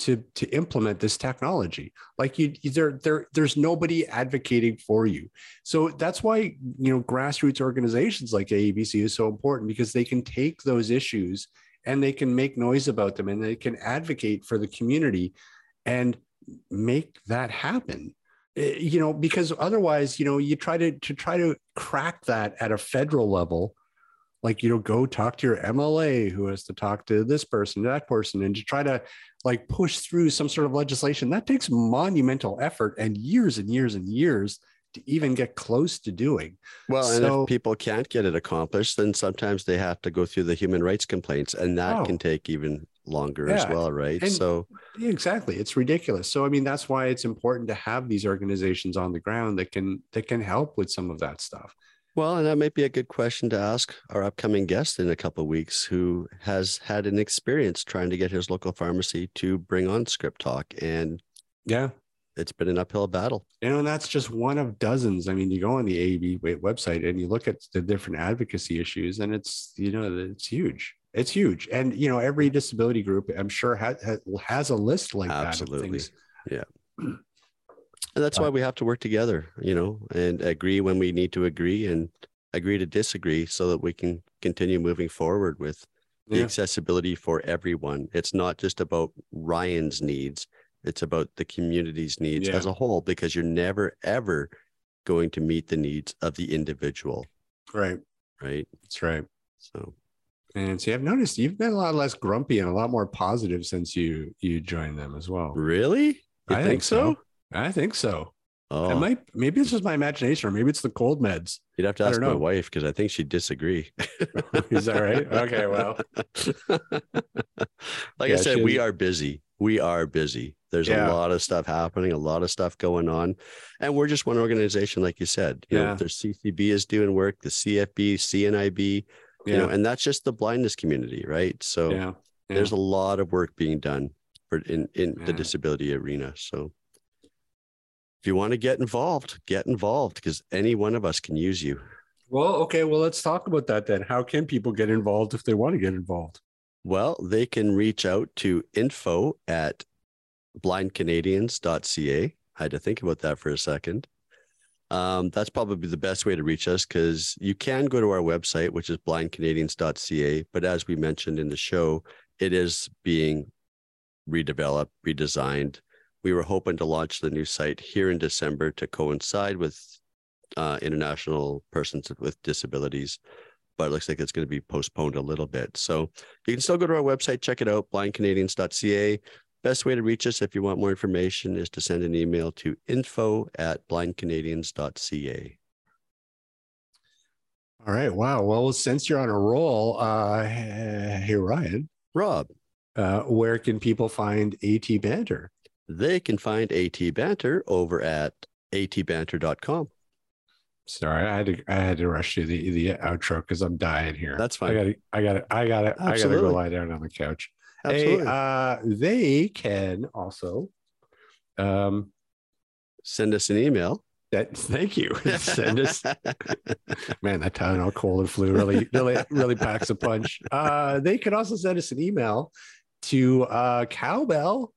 to to implement this technology. Like you there there there's nobody advocating for you. So that's why you know grassroots organizations like aebc is so important because they can take those issues and they can make noise about them and they can advocate for the community and make that happen. Eh, you know because otherwise you know you try to to try to crack that at a federal level like you know go talk to your mla who has to talk to this person that person and to try to like push through some sort of legislation that takes monumental effort and years and years and years to even get close to doing Well, and So- if people can't get it accomplished, then sometimes they have to go through the human rights complaints, and that Oh. can take even longer as well, right? and- so, exactly. It's ridiculous. So I mean, that's why it's important to have these organizations on the ground that can that can help with some of that stuff. Well, and that might be a good question to ask our upcoming guest in a couple of weeks, who has had an experience trying to get his local pharmacy to bring on ScriptTalk, and Yeah. it's been an uphill battle. You know, and that's just one of dozens. I mean, you go on the wa- website and you look at the different advocacy issues, and it's you know it's huge. It's huge, and you know every disability group, I'm sure, has has a list like Absolutely. that. Of things. And that's uh, why we have to work together, you know, and agree when we need to agree and agree to disagree so that we can continue moving forward with the Yeah. accessibility for everyone. It's not just about Ryan's needs, it's about the community's needs Yeah. as a whole, because you're never, ever going to meet the needs of the individual, Right. right? That's right. So, And see, I've noticed you've been a lot less grumpy and a lot more positive since you you joined them as well. really? You I think, so? I think so. Oh, It might maybe it's just my imagination, or maybe it's the cold meds. you'd have to ask my wife because I think she'd disagree. Is that right? Okay, well. like Yeah, I said, she we are busy. We are busy. There's Yeah. a lot of stuff happening, a lot of stuff going on. And we're just one organization, like you said. You know, Yeah. there's CCB is doing work, the CFB, CNIB, you know, Yeah, and that's just the blindness community, right? So yeah, there's a lot of work being done for in, in the disability arena. So if you want to get involved, get involved because any one of us can use you. Well, okay. Well, let's talk about that then. How can people get involved if they want to get involved? Well, they can reach out to info at blindcanadians.ca. I had to think about that for a second. Um, that's probably the best way to reach us because you can go to our website, which is blindcanadians.ca. But as we mentioned in the show, it is being redeveloped, redesigned. We were hoping to launch the new site here in December to coincide with uh, International Persons with Disabilities, but it looks like it's going to be postponed a little bit. So you can still go to our website, check it out, blindcanadians.ca. Best way to reach us if you want more information is to send an email to info at blindcanadians.ca. All right. Wow. Well, since you're on a roll, uh, hey Ryan, Rob, uh, where can people find AT Banter? They can find AT Banter over at atbanter.com. Sorry, I had to I had to rush to the the outro because I'm dying here. That's fine. I fine. gotta I gotta I gotta I gotta go lie down on the couch. Absolutely. Hey, uh, they can also um Send us an email. that thank you. Send us man, that Tylenol cold and flu really, really, really packs a punch. Uh, they could also send us an email to uh, cowbell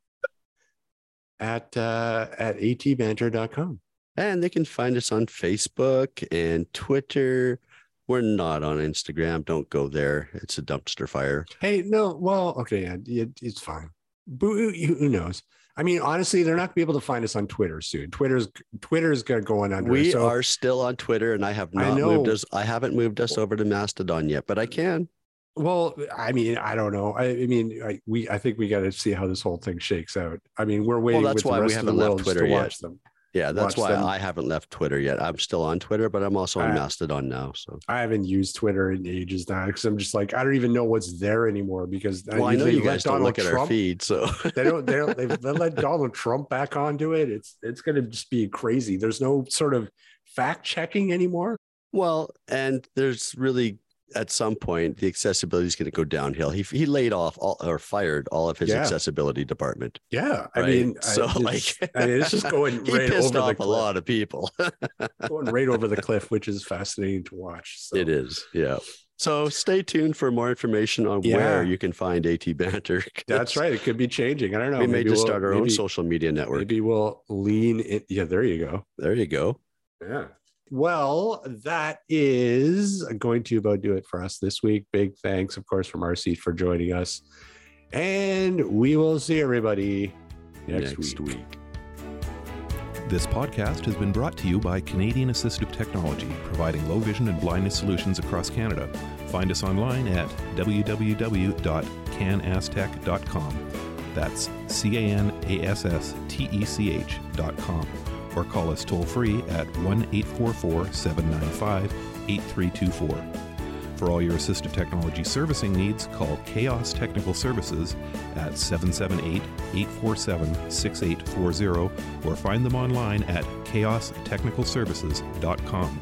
at uh, at atbanter.com. and they can find us on Facebook and Twitter. We're not on Instagram. Don't go there. It's a dumpster fire. Hey, no, well, okay, yeah, it, it's fine. But who, knows? I mean, honestly, they're not gonna be able to find us on Twitter soon. Twitter's Twitter's gonna going under. We so, are still on Twitter, and I have I not moved us. I haven't moved us over to Mastodon yet, but I can. Well, I mean, I don't know. I, I mean, I, we I think we got to see how this whole thing shakes out. I mean, we're waiting that's with why the we rest of the haven't left world Twitter to yet. watch them. Yeah, that's why them. I haven't left Twitter yet. I'm still on Twitter, but I'm also on I- Mastodon now. So, I haven't used Twitter in ages now because I'm just like I don't even know what's there anymore because well, I know you guys don't Donald look at our feed, so They don't. They don't. They, they let Donald Trump back onto it. It's it's going to just be crazy. There's no sort of fact checking anymore. Well, and there's really at some point the accessibility is going to go downhill. He he laid off all or fired all of his Yeah. accessibility department. Yeah, I Right. mean, So, I, like, it's, I mean, it's just going He right pissed over off a lot of people. going right over the cliff, which is fascinating to watch. So. It is, yeah. So stay tuned for more information on Yeah. where you can find AT Banter. That's right. It could be changing. I don't know. We may Maybe just we'll- start our own social media network. Maybe we'll lean in. Yeah, there you go. There you go. Yeah. Well, that is going to about do it for us this week. Big thanks, of course, from RC for joining us. And we will see everybody next, Next week. week. This podcast has been brought to you by Canadian Assistive Technology, providing low vision and blindness solutions across Canada. Find us online at www.canastech.com. That's C A N A S S T E C H.com. Or call us toll free at 1 844 795 8324. For all your assistive technology servicing needs, call Chaos Technical Services at 778 847 6840 or find them online at chaostechnicalservices.com.